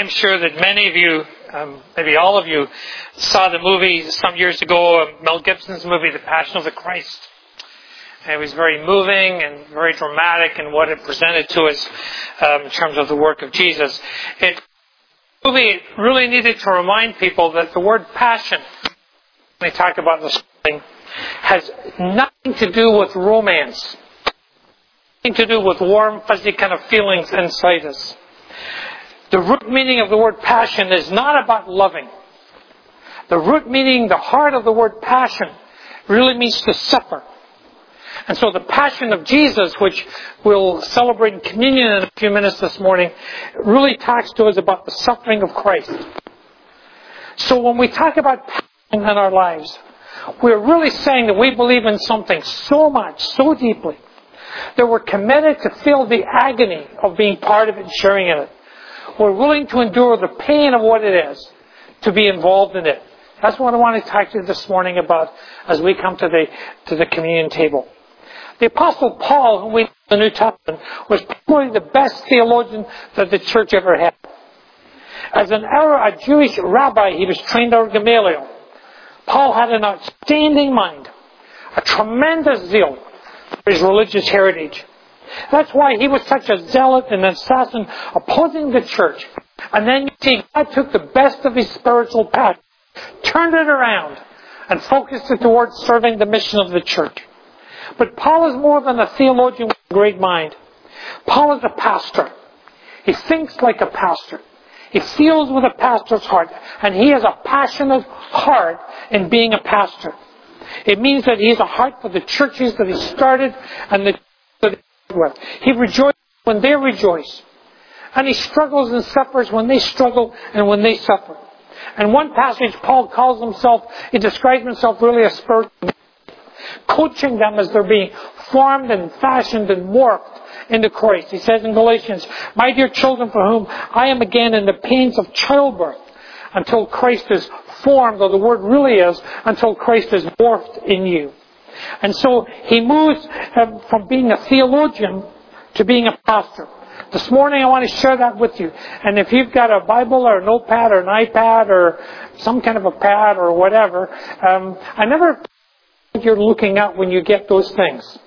I'm sure that many of you, um, maybe all of you, saw the movie some years ago, uh, Mel Gibson's movie, The Passion of the Christ. And it was very moving and very dramatic in what it presented to us um, in terms of the work of Jesus. It movie really needed to remind people that the word passion, when they talk about the thing, has nothing to do with romance, nothing to do with warm, fuzzy kind of feelings inside us. The root meaning of the word passion is not about loving. The root meaning, the heart of the word passion, really means to suffer. And so the passion of Jesus, which we'll celebrate in communion in a few minutes this morning, really talks to us about the suffering of Christ. So when we talk about passion in our lives, we're really saying that we believe in something so much, so deeply, that we're committed to feel the agony of being part of it and sharing in it. We're willing to endure the pain of what it is to be involved in it. That's what I want to talk to you this morning about as we come to the, to the communion table. The Apostle Paul, whom we know in the New Testament, was probably the best theologian that the church ever had. As an era a Jewish rabbi, he was trained under Gamaliel. Paul had an outstanding mind, a tremendous zeal for his religious heritage. That's why he was such a zealot and assassin opposing the church. And then you see, God took the best of his spiritual path, turned it around, and focused it towards serving the mission of the church. But Paul is more than a theologian with a great mind. Paul is a pastor. He thinks like a pastor. He feels with a pastor's heart. And he has a passionate heart in being a pastor. It means that he has a heart for the churches that he started and the he. He rejoices when they rejoice. And he struggles and suffers when they struggle and when they suffer. And one passage, Paul calls himself, he describes himself really as spiritual coaching them as they're being formed and fashioned and morphed into Christ. He says in Galatians, My dear children, for whom I am again in the pains of childbirth until Christ is formed, or the word really is, until Christ is morphed in you. And so he moves um, from being a theologian to being a pastor. This morning I want to share that with you. And if you've got a Bible or a notepad or an iPad or some kind of a pad or whatever, um, I never you're looking at when you get those things.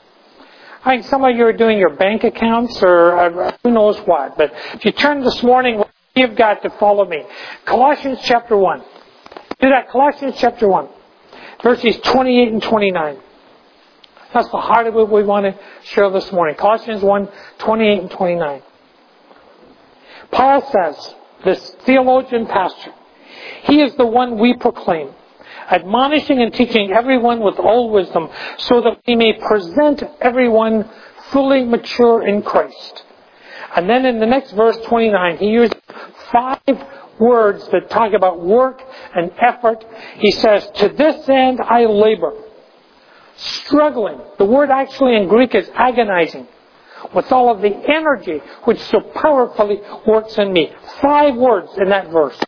I think some of you are doing your bank accounts or uh, who knows what. But if you turn this morning, you've got to follow me. Colossians chapter 1. Do that. Colossians chapter 1. Verses 28 and 29. That's the heart of what we want to share this morning. Colossians 1, 28 and 29. Paul says, this theologian pastor, he is the one we proclaim admonishing and teaching everyone with all wisdom, so that we may present everyone fully mature in Christ. And then in the next verse 29, he uses five words that talk about work and effort. He says, To this end I labor. Struggling. The word actually in Greek is agonizing. With all of the energy which so powerfully works in me. Five words in that verse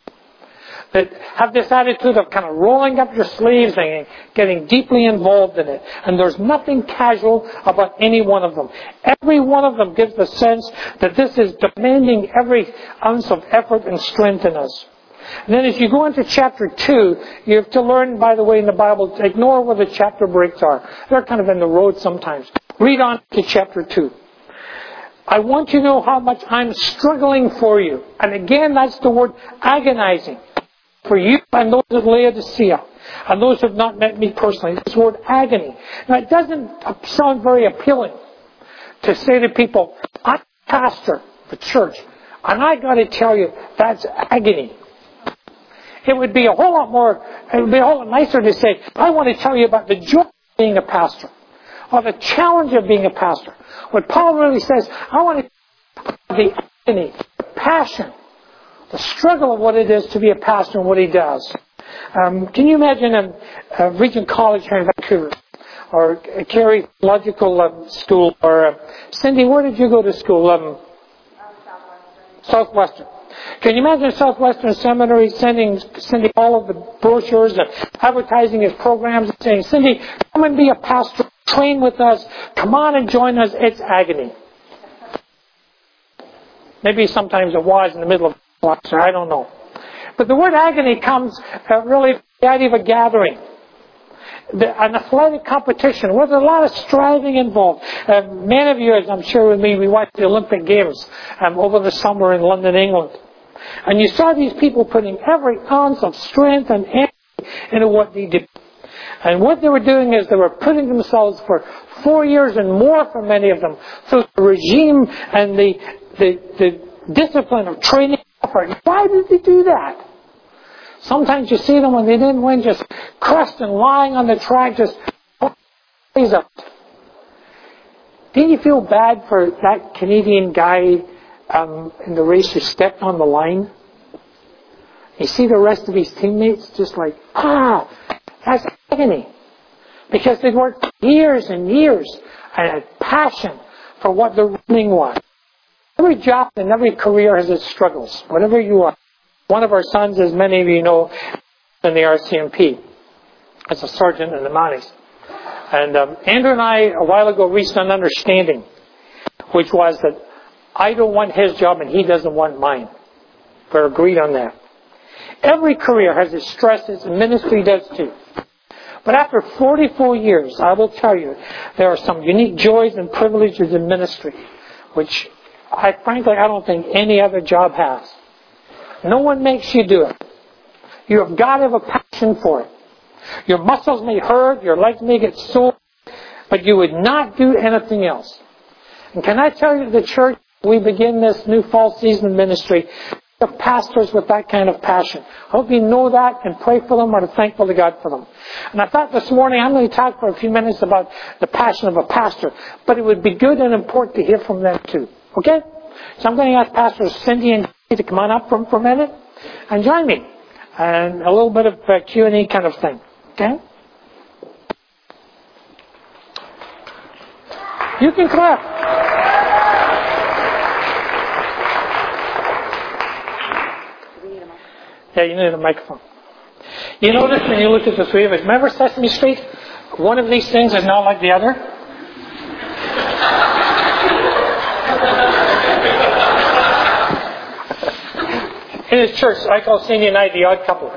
that have this attitude of kind of rolling up your sleeves and getting deeply involved in it. And there's nothing casual about any one of them. Every one of them gives the sense that this is demanding every ounce of effort and strength in us. And then as you go into chapter 2, you have to learn, by the way, in the Bible, to ignore where the chapter breaks are. They're kind of in the road sometimes. Read on to chapter 2. I want you to know how much I'm struggling for you. And again, that's the word agonizing for you and those of Laodicea and those who have not met me personally. This word agony. Now, it doesn't sound very appealing to say to people, I'm a pastor a church, and I got to tell you, that's agony. It would be a whole lot more, it would be a whole lot nicer to say, I want to tell you about the joy of being a pastor, or the challenge of being a pastor. What Paul really says, I want to the agony, the passion, the struggle of what it is to be a pastor and what he does. Um, can you imagine a, a Regent College here in Vancouver, or Carey Theological um, School, or uh, Cindy, where did you go to school? Um, Southwestern. Can you imagine Southwestern Seminary sending sending all of the brochures and advertising his programs and saying, Cindy, come and be a pastor, train with us, come on and join us. It's agony. Maybe sometimes it was in the middle of Pastor, I don't know. But the word agony comes uh, really from the idea of a gathering. The, an athletic competition where there's a lot of striving involved. Uh, many of you, as I'm sure with me, we watched the Olympic Games um, over the summer in London, England. And you saw these people putting every ounce of strength and energy into what they did. And what they were doing is they were putting themselves for four years and more for many of them through the regime and the, the, the discipline of training. Why did they do that? Sometimes you see them when they didn't win just crushed and lying on the track just up. Didn't you feel bad for that Canadian guy um, in the race who stepped on the line? You see the rest of his teammates just like, ah, that's agony. Because they'd worked years and years and had passion for what the running was. Every job and every career has its struggles, whatever you are. One of our sons, as many of you know, in the RCMP as a sergeant in the Mounties. And um, Andrew and I, a while ago, reached an understanding, which was that I don't want his job and he doesn't want mine. We're agreed on that. Every career has its stresses, and ministry does too. But after 44 years, I will tell you, there are some unique joys and privileges in ministry, which I frankly I don't think any other job has. No one makes you do it. You have got to have a passion for it. Your muscles may hurt, your legs may get sore, but you would not do anything else. And can I tell you, the church, we begin this new fall season ministry, of pastors with that kind of passion. I hope you know that and pray for them or are thankful to God for them. And I thought this morning I'm going to talk for a few minutes about the passion of a pastor, but it would be good and important to hear from them too. Okay? So I'm going to ask Pastors Cindy and to come on up for, for a minute and join me. And a little bit of uh, Q&A kind of thing. Okay? You can clap. Yeah, you need a microphone. You notice when you look at the three of us, remember Sesame Street? One of these things is not like the other. In his church, I call Cindy and I the odd couple.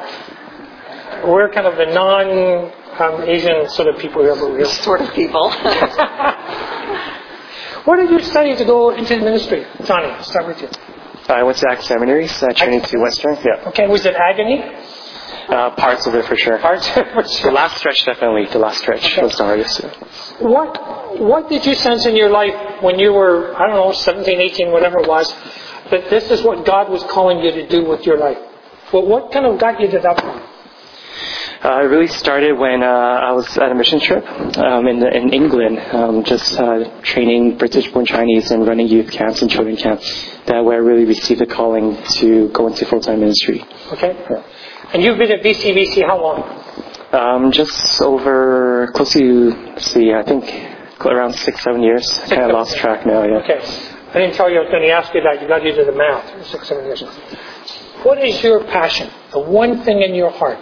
We're kind of the non um, Asian sort of people here, but we're sort of people. what did you study to go into the ministry? Johnny, start with you. I went to ACTS Seminaries, uh, Trinity Western. Yeah. Okay, was it agony? Uh, parts of it for sure. Parts of it The last stretch, definitely. The last stretch Okay. was the hardest. What, what did you sense in your life when you were, I don't know, 17, 18, whatever it was, that this is what God was calling you to do with your life? Well, what kind of got you to that point? Uh, it really started when uh, I was at a mission trip um, in, in England, um, just uh, training British-born Chinese and running youth camps and children camps. That where I really received the calling to go into full-time ministry. Okay? And you've been at VCBC how long? Um, just over close to, let's see, I think around six, seven years. I kind of lost track now. Yeah. Okay. I didn't tell you I was going to ask you that. You got into the math. Six, seven years. What is your passion? The one thing in your heart.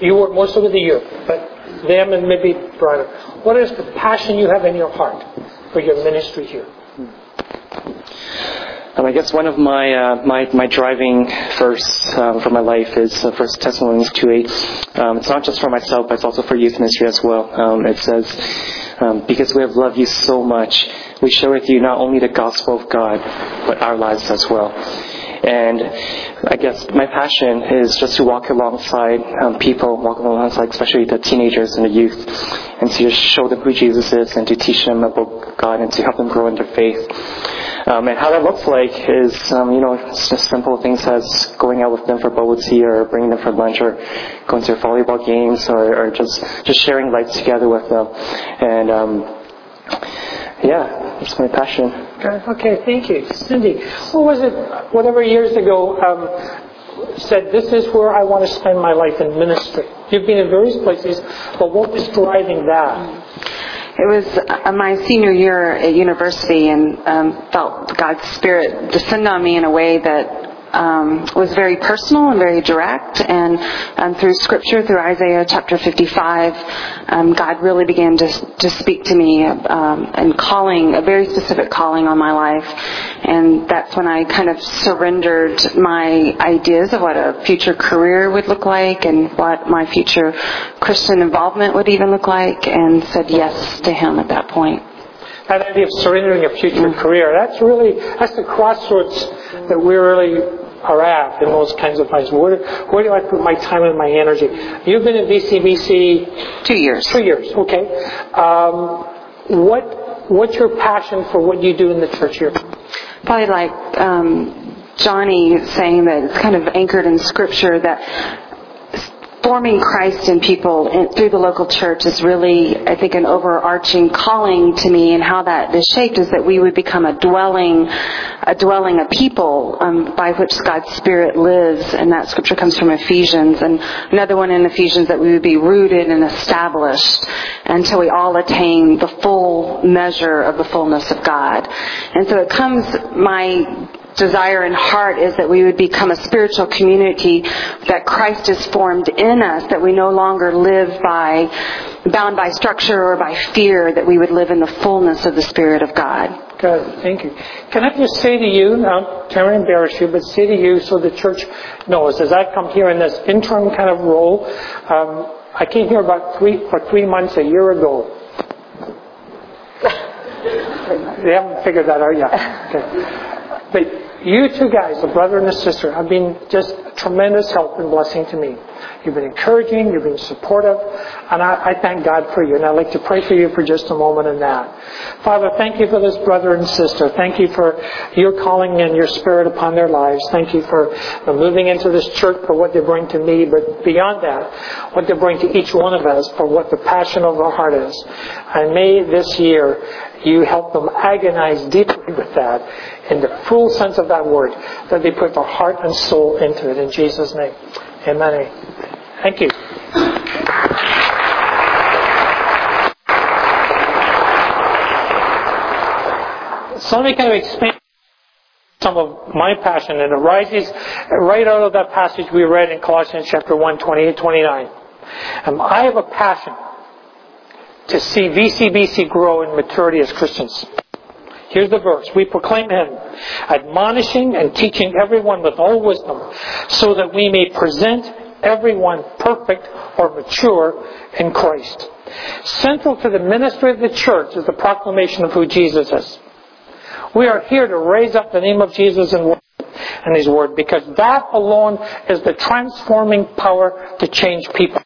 You work most of the year, but them and maybe broader. What is the passion you have in your heart for your ministry here? Um, I guess one of my uh, my my driving first um, for my life is uh, First Thessalonians two eight. Um, it's not just for myself, but it's also for youth ministry as well. Um, it says, um, "Because we have loved you so much, we share with you not only the gospel of God, but our lives as well." And I guess my passion is just to walk alongside um, people, walk alongside especially the teenagers and the youth, and to just show them who Jesus is and to teach them about God and to help them grow in their faith. Um, and how that looks like is, um, you know, it's just simple things as going out with them for bubble tea or bringing them for lunch or going to volleyball games or, or just, just sharing life together with them. And, um, yeah, it's my passion. Okay, okay, thank you. Cindy, what was it, whatever years ago, um, said, this is where I want to spend my life in ministry? You've been in various places, but what was driving that? It was uh, my senior year at university and um, felt God's Spirit descend on me in a way that um, was very personal and very direct. And um, through Scripture, through Isaiah chapter 55, um, God really began to to speak to me um, and calling a very specific calling on my life. And that's when I kind of surrendered my ideas of what a future career would look like and what my future Christian involvement would even look like, and said yes to Him at that point that idea of surrendering a future career, that's really, that's the crossroads that we're really are at in those kinds of things. Where, where do I put my time and my energy? You've been in VCBC two years. Two years, okay. Um, what, what's your passion for what you do in the church here? Probably like um, Johnny saying that it's kind of anchored in Scripture that forming Christ in people in, through the local church is really, I think, an overarching calling to me, and how that is shaped is that we would become a dwelling, a dwelling a people um, by which God's Spirit lives, and that scripture comes from Ephesians, and another one in Ephesians that we would be rooted and established until we all attain the full measure of the fullness of God. And so it comes, my desire and heart is that we would become a spiritual community that Christ is formed in us, that we no longer live by, bound by structure or by fear, that we would live in the fullness of the Spirit of God. Good, thank you. Can I just say to you, now, to embarrass you, but say to you so the church knows, as I've come here in this interim kind of role, um, I came here about three, for three months a year ago. they haven't figured that out yet. Okay. But you two guys, a brother and a sister, have been just a tremendous help and blessing to me. You've been encouraging, you've been supportive, and I, I, thank God for you. And I'd like to pray for you for just a moment in that. Father, thank you for this brother and sister. Thank you for your calling and your spirit upon their lives. Thank you for moving into this church for what they bring to me, but beyond that, what they bring to each one of us for what the passion of our heart is. And may this year you help them agonize deeply with that in the full sense of that word, that they put their heart and soul into it. In Jesus' name. Amen. Thank you. So let me kind of expand some of my passion, and it arises right out of that passage we read in Colossians chapter 1, 28, 29. Um, I have a passion to see VCBC grow in maturity as Christians. Here's the verse. We proclaim him, admonishing and teaching everyone with all wisdom, so that we may present everyone perfect or mature in Christ. Central to the ministry of the church is the proclamation of who Jesus is. We are here to raise up the name of Jesus and and His Word because that alone is the transforming power to change people.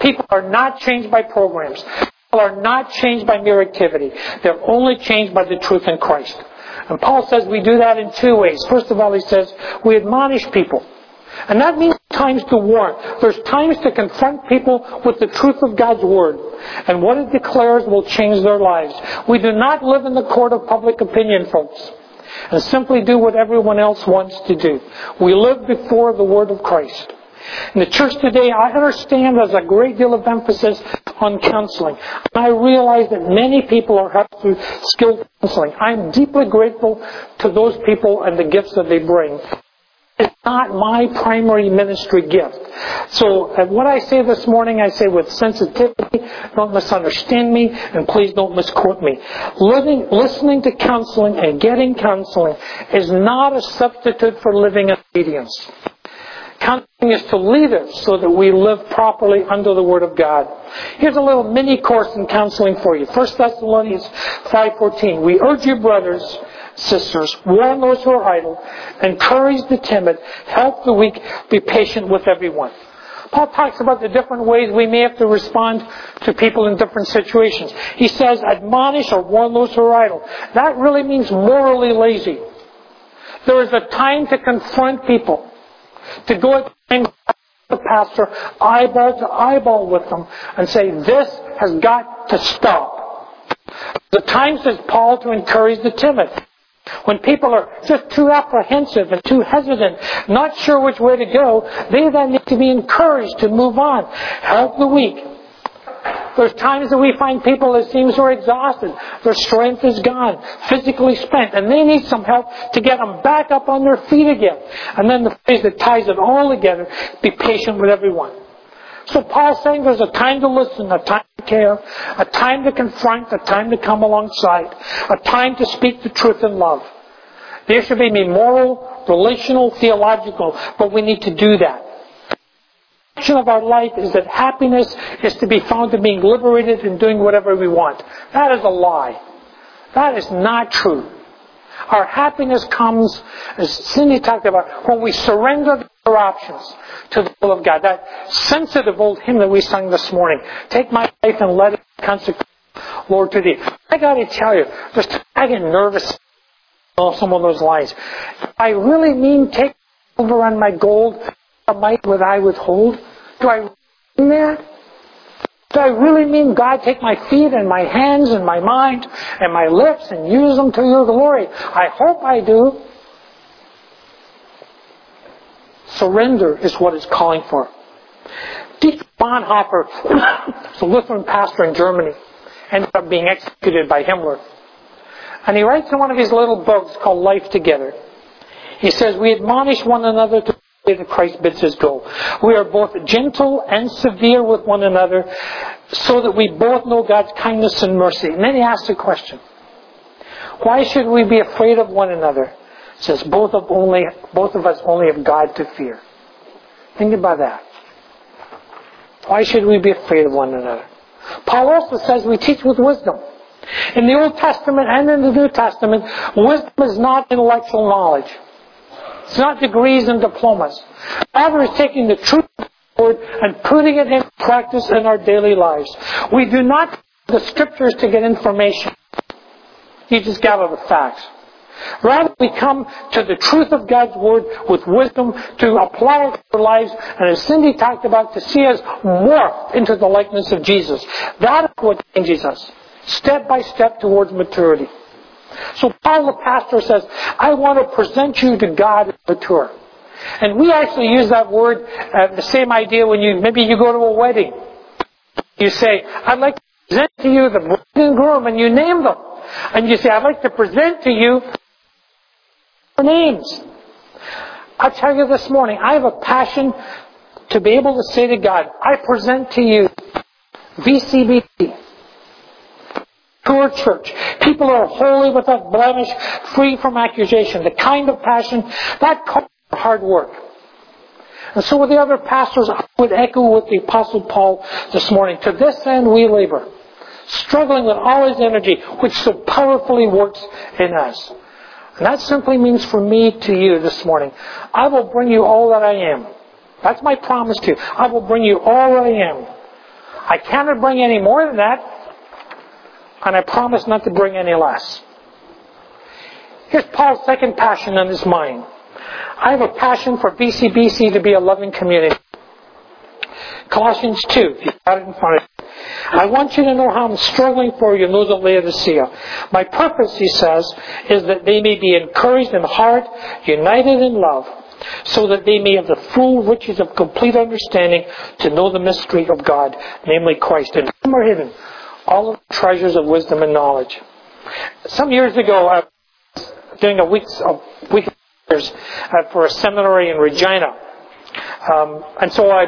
People are not changed by programs are not changed by mere activity. They're only changed by the truth in Christ. And Paul says we do that in two ways. First of all, he says we admonish people. And that means times to warn. There's times to confront people with the truth of God's Word. And what it declares will change their lives. We do not live in the court of public opinion, folks. And simply do what everyone else wants to do. We live before the Word of Christ. In the church today, I understand there's a great deal of emphasis on counseling. I realize that many people are helped through skilled counseling. I'm deeply grateful to those people and the gifts that they bring. It's not my primary ministry gift. So uh, what I say this morning, I say with sensitivity. Don't misunderstand me, and please don't misquote me. Living, listening to counseling and getting counseling is not a substitute for living obedience. Counseling is to lead us so that we live properly under the Word of God. Here's a little mini course in counseling for you. 1 Thessalonians 5.14. We urge you, brothers, sisters, warn those who are idle, encourage the timid, help the weak, be patient with everyone. Paul talks about the different ways we may have to respond to people in different situations. He says, admonish or warn those who are idle. That really means morally lazy. There is a time to confront people to go and the pastor eyeball to eyeball with them and say, this has got to stop. The time says Paul to encourage the timid. When people are just too apprehensive and too hesitant, not sure which way to go, they then need to be encouraged to move on. Help the weak. There's times that we find people that seems are exhausted. Their strength is gone, physically spent, and they need some help to get them back up on their feet again. And then the phrase that ties it all together, be patient with everyone. So Paul's saying there's a time to listen, a time to care, a time to confront, a time to come alongside, a time to speak the truth in love. There should be moral, relational, theological, but we need to do that. The action of our life is that happiness is to be found in being liberated and doing whatever we want. That is a lie. That is not true. Our happiness comes, as Cindy talked about, when we surrender our options to the will of God. That sensitive old hymn that we sang this morning. Take my life and let it consecrate, Lord, to thee. I gotta tell you, just I get nervous on some of those lines. I really mean take over on my gold, might would I withhold? Do I mean that? Do I really mean God take my feet and my hands and my mind and my lips and use them to your glory? I hope I do. Surrender is what it's calling for. Dietrich Bonhoeffer a Lutheran pastor in Germany, ended up being executed by Himmler. And he writes in one of his little books called Life Together. He says, We admonish one another to way that Christ bids us go. We are both gentle and severe with one another so that we both know God's kindness and mercy. And then he asks a question. Why should we be afraid of one another? says both of only both of us only have God to fear. Think about that. Why should we be afraid of one another? Paul also says we teach with wisdom. In the Old Testament and in the New Testament, wisdom is not intellectual knowledge. It's not degrees and diplomas. Rather, it's taking the truth of the Word and putting it in practice in our daily lives. We do not the Scriptures to get information. You just gather the facts. Rather, we come to the truth of God's Word with wisdom to apply it to our lives, and as Cindy talked about, to see us morph into the likeness of Jesus. That is what changes us, step by step towards maturity. So Paul the pastor says, I want to present you to God as mature. And we actually use that word, uh, the same idea when you, maybe you go to a wedding. You say, I'd like to present to you the bride and groom, and you name them. And you say, I'd like to present to you their names. I'll tell you this morning, I have a passion to be able to say to God, I present to you VCBC, pure church. People are holy without blemish, free from accusation. The kind of passion that calls for hard work. And so with the other pastors, I would echo with the Apostle Paul this morning. To this end we labor, struggling with all his energy, which so powerfully works in us. And that simply means for me to you this morning, I will bring you all that I am. That's my promise to you. I will bring you all that I am. I cannot bring any more than that, and I promise not to bring any less. Here's Paul's second passion in his mind. I have a passion for VCBC to be a loving community. Colossians 2, you've got it in front of you. I want you to know how I'm struggling for you, those of Laodicea. My purpose, he says, is that they may be encouraged in heart, united in love, so that they may have the full riches of complete understanding to know the mystery of God, namely Christ. And are hidden all of the treasures of wisdom and knowledge. Some years ago, I was doing a week's a week uh, for a seminary in Regina, um, and so I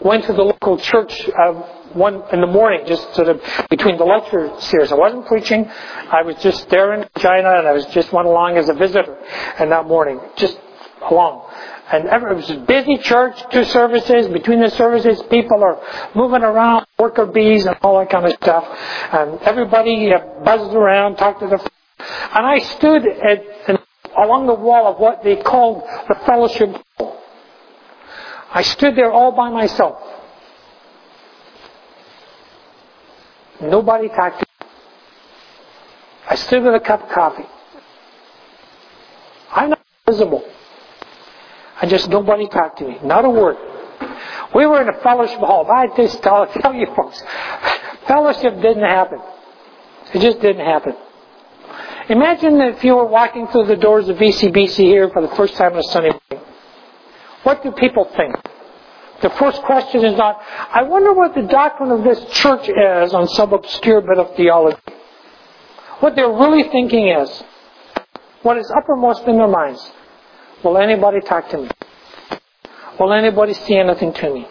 went to the local church uh, one in the morning, just sort of between the lecture series. I wasn't preaching; I was just there in Regina, and I was just went along as a visitor. And that morning, just along. And every, it was a busy church, two services. Between the services, people are moving around, worker bees and all that kind of stuff. And everybody uh, buzzed around, talked to the. And I stood at, along the wall of what they called the fellowship hall. I stood there all by myself. Nobody talked to me. I stood with a cup of coffee. I'm not visible. And just nobody talked to me. Not a word. We were in a fellowship hall. I just tell, tell you folks, fellowship didn't happen. It just didn't happen. Imagine if you were walking through the doors of VCBC here for the first time on a Sunday morning. What do people think? The first question is not, I wonder what the doctrine of this church is on some obscure bit of theology. What they're really thinking is, what is uppermost in their minds, will anybody talk to me? Will anybody see anything to me?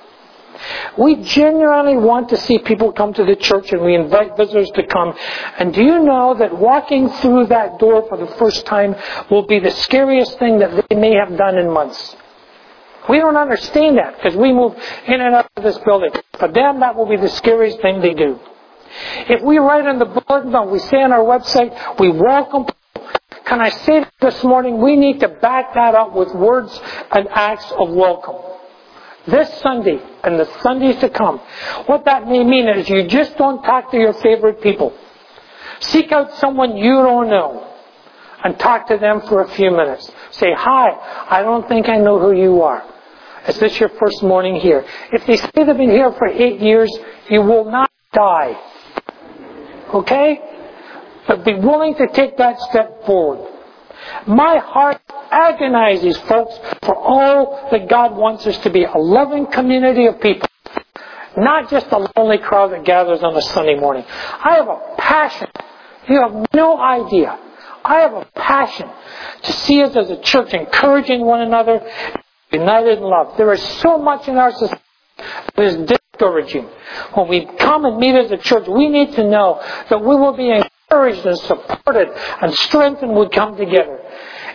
We genuinely want to see people come to the church and we invite visitors to come. And do you know that walking through that door for the first time will be the scariest thing that they may have done in months? We don't understand that because we move in and out of this building. For them, that will be the scariest thing they do. If we write on the bulletin, board, we say on our website, we welcome can I say this morning, we need to back that up with words and acts of welcome. This Sunday and the Sundays to come, what that may mean is you just don't talk to your favorite people. Seek out someone you don't know and talk to them for a few minutes. Say, hi, I don't think I know who you are. Is this your first morning here? If they say they've been here for eight years, you will not die. Okay? But be willing to take that step forward. My heart agonizes, folks, for all that God wants us to be a loving community of people. Not just a lonely crowd that gathers on a Sunday morning. I have a passion. You have no idea. I have a passion to see us as a church encouraging one another, united in love. There is so much in our society that is discouraging. When we come and meet as a church, we need to know that we will be encouraged and supported and strengthened would come together.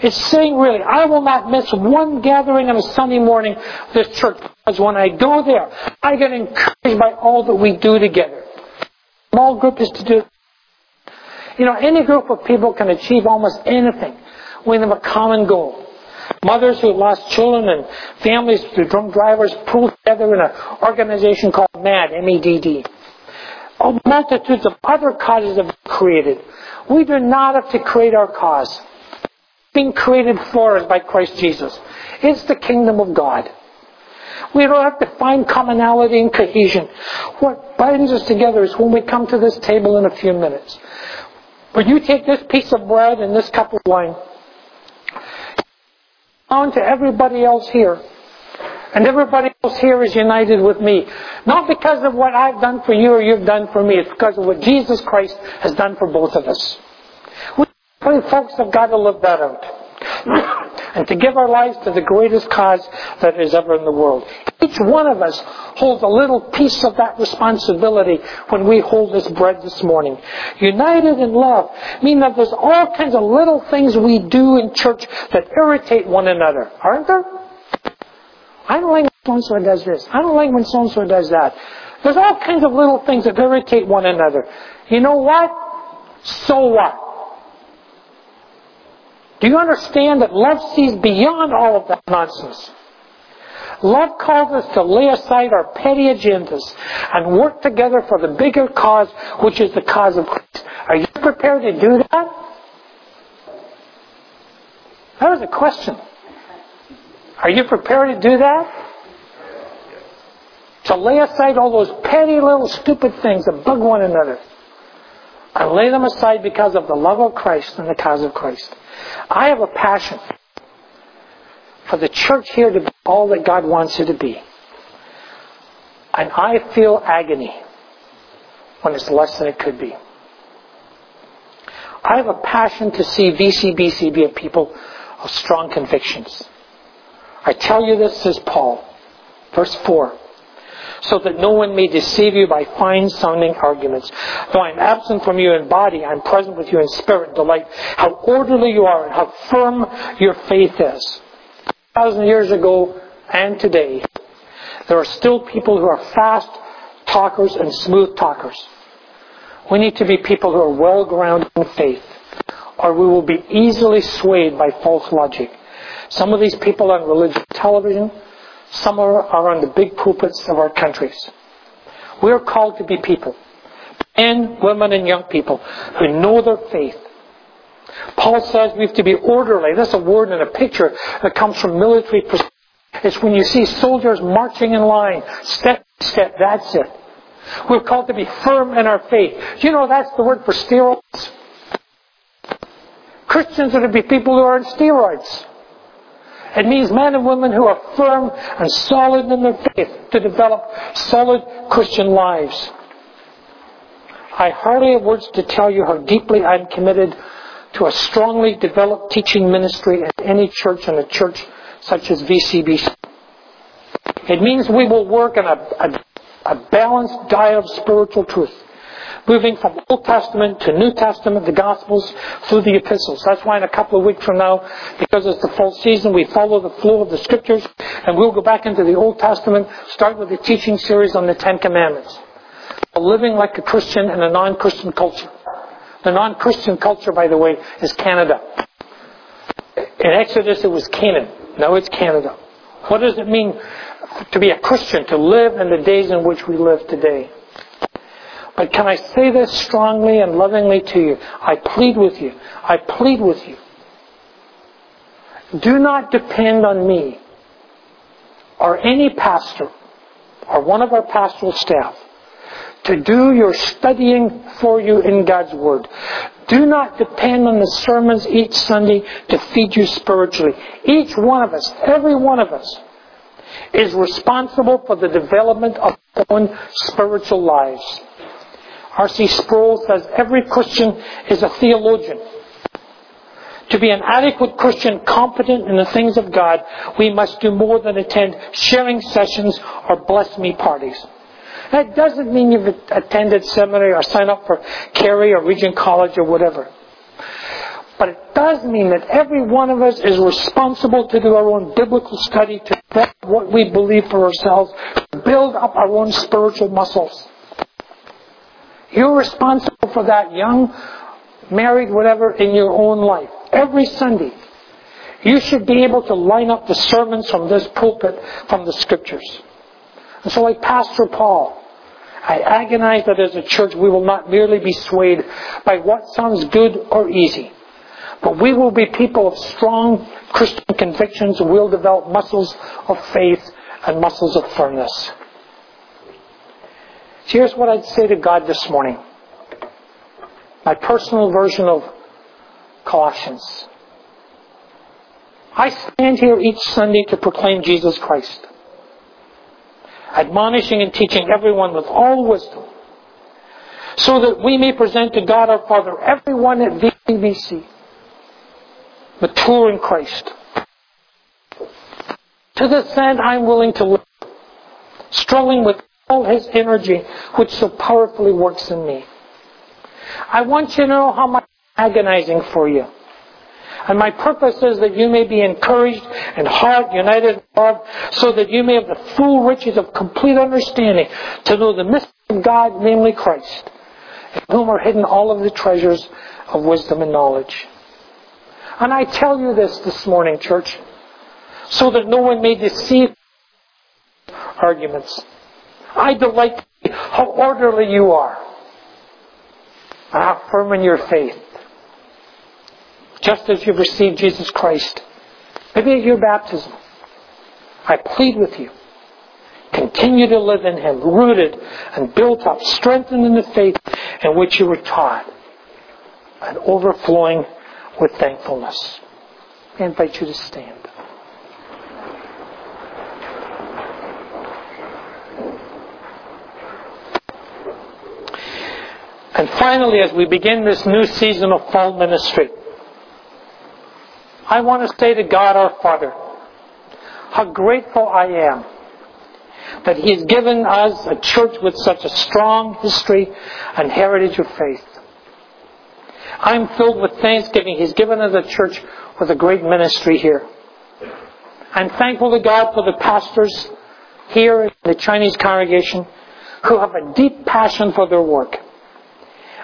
It's saying really, I will not miss one gathering on a Sunday morning this church because when I go there, I get encouraged by all that we do together. Small group is to do. You know, any group of people can achieve almost anything when they have a common goal. Mothers who lost children and families through drunk drivers pulled together in an organization called MADD, M-E-D-D oh, multitudes of other causes have been created. We do not have to create our cause. Being created for us by Christ Jesus. It's the kingdom of God. We don't have to find commonality and cohesion. What binds us together is when we come to this table in a few minutes. When you take this piece of bread and this cup of wine, on to everybody else here and everybody else here is united with me. Not because of what I've done for you or you've done for me. It's because of what Jesus Christ has done for both of us. We folks have got to live that out. and to give our lives to the greatest cause that is ever in the world. Each one of us holds a little piece of that responsibility when we hold this bread this morning. United in love mean that there's all kinds of little things we do in church that irritate one another, aren't there? I don't like when so and so does this. I don't like when so and so does that. There's all kinds of little things that irritate one another. You know what? So what? Do you understand that love sees beyond all of that nonsense? Love calls us to lay aside our petty agendas and work together for the bigger cause, which is the cause of Christ. Are you prepared to do that? That was a question. Are you prepared to do that? To lay aside all those petty little stupid things that bug one another. And lay them aside because of the love of Christ and the cause of Christ. I have a passion for the church here to be all that God wants it to be. And I feel agony when it's less than it could be. I have a passion to see VCBC be a people of strong convictions. I tell you this, says Paul. Verse 4. So that no one may deceive you by fine sounding arguments. Though I am absent from you in body, I am present with you in spirit delight how orderly you are and how firm your faith is. A thousand years ago and today, there are still people who are fast talkers and smooth talkers. We need to be people who are well grounded in faith, or we will be easily swayed by false logic. Some of these people are on religious television, some are, are on the big pulpits of our countries. We are called to be people, men, women, and young people who know their faith. Paul says we have to be orderly. That's a word and a picture that comes from military. perspective. It's when you see soldiers marching in line, step by step. That's it. We're called to be firm in our faith. You know that's the word for steroids? Christians are to be people who are on steroids. It means men and women who are firm and solid in their faith to develop solid Christian lives. I hardly have words to tell you how deeply I'm committed to a strongly developed teaching ministry in any church and a church such as VCBC. It means we will work on a, a, a balanced diet of spiritual truth moving from Old Testament to New Testament, the Gospels, through the epistles. That's why in a couple of weeks from now, because it's the fall season, we follow the flow of the Scriptures, and we'll go back into the Old Testament, start with the teaching series on the Ten Commandments. Living like a Christian in a non-Christian culture. The non-Christian culture, by the way, is Canada. In Exodus, it was Canaan. Now it's Canada. What does it mean to be a Christian, to live in the days in which we live today? But can I say this strongly and lovingly to you? I plead with you. I plead with you. Do not depend on me or any pastor or one of our pastoral staff to do your studying for you in God's Word. Do not depend on the sermons each Sunday to feed you spiritually. Each one of us, every one of us, is responsible for the development of our own spiritual lives. R.C. Sproul says every Christian is a theologian. To be an adequate Christian competent in the things of God, we must do more than attend sharing sessions or bless me parties. That doesn't mean you've attended seminary or signed up for Carey or Regent College or whatever. But it does mean that every one of us is responsible to do our own biblical study, to vet what we believe for ourselves, build up our own spiritual muscles. You're responsible for that young, married, whatever, in your own life. Every Sunday. You should be able to line up the sermons from this pulpit from the scriptures. And so like Pastor Paul, I agonize that as a church we will not merely be swayed by what sounds good or easy, but we will be people of strong Christian convictions we'll develop muscles of faith and muscles of firmness. Here's what I'd say to God this morning. My personal version of Colossians. I stand here each Sunday to proclaim Jesus Christ, admonishing and teaching everyone with all wisdom, so that we may present to God our Father everyone at VBC, mature in Christ. To this end, I'm willing to live, struggling with all His energy, which so powerfully works in me. I want you to know how much I'm agonizing for you. And my purpose is that you may be encouraged and heart united in love, so that you may have the full riches of complete understanding to know the mystery of God, namely Christ, in whom are hidden all of the treasures of wisdom and knowledge. And I tell you this this morning, church, so that no one may deceive arguments. I delight to see how orderly you are and how firm in your faith. Just as you've received Jesus Christ, maybe at your baptism, I plead with you. Continue to live in Him, rooted and built up, strengthened in the faith in which you were taught, and overflowing with thankfulness. I invite you to stand. And finally, as we begin this new season of fall ministry, I want to say to God our Father, how grateful I am that He has given us a church with such a strong history and heritage of faith. I'm filled with thanksgiving. He's given us a church with a great ministry here. I'm thankful to God for the pastors here in the Chinese congregation who have a deep passion for their work.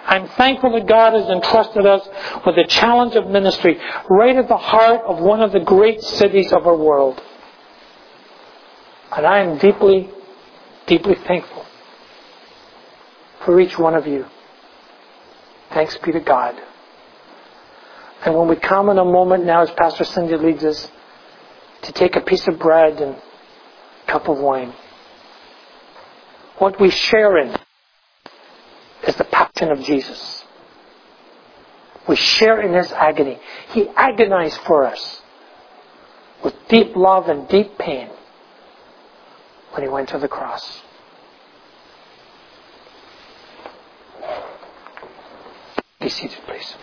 I'm thankful that God has entrusted us with the challenge of ministry right at the heart of one of the great cities of our world. And I am deeply, deeply thankful for each one of you. Thanks be to God. And when we come in a moment now, as Pastor Cindy leads us, to take a piece of bread and a cup of wine, what we share in is the passion of Jesus. We share in his agony. He agonized for us. with deep love and deep pain when he went to the cross. Be seated, please.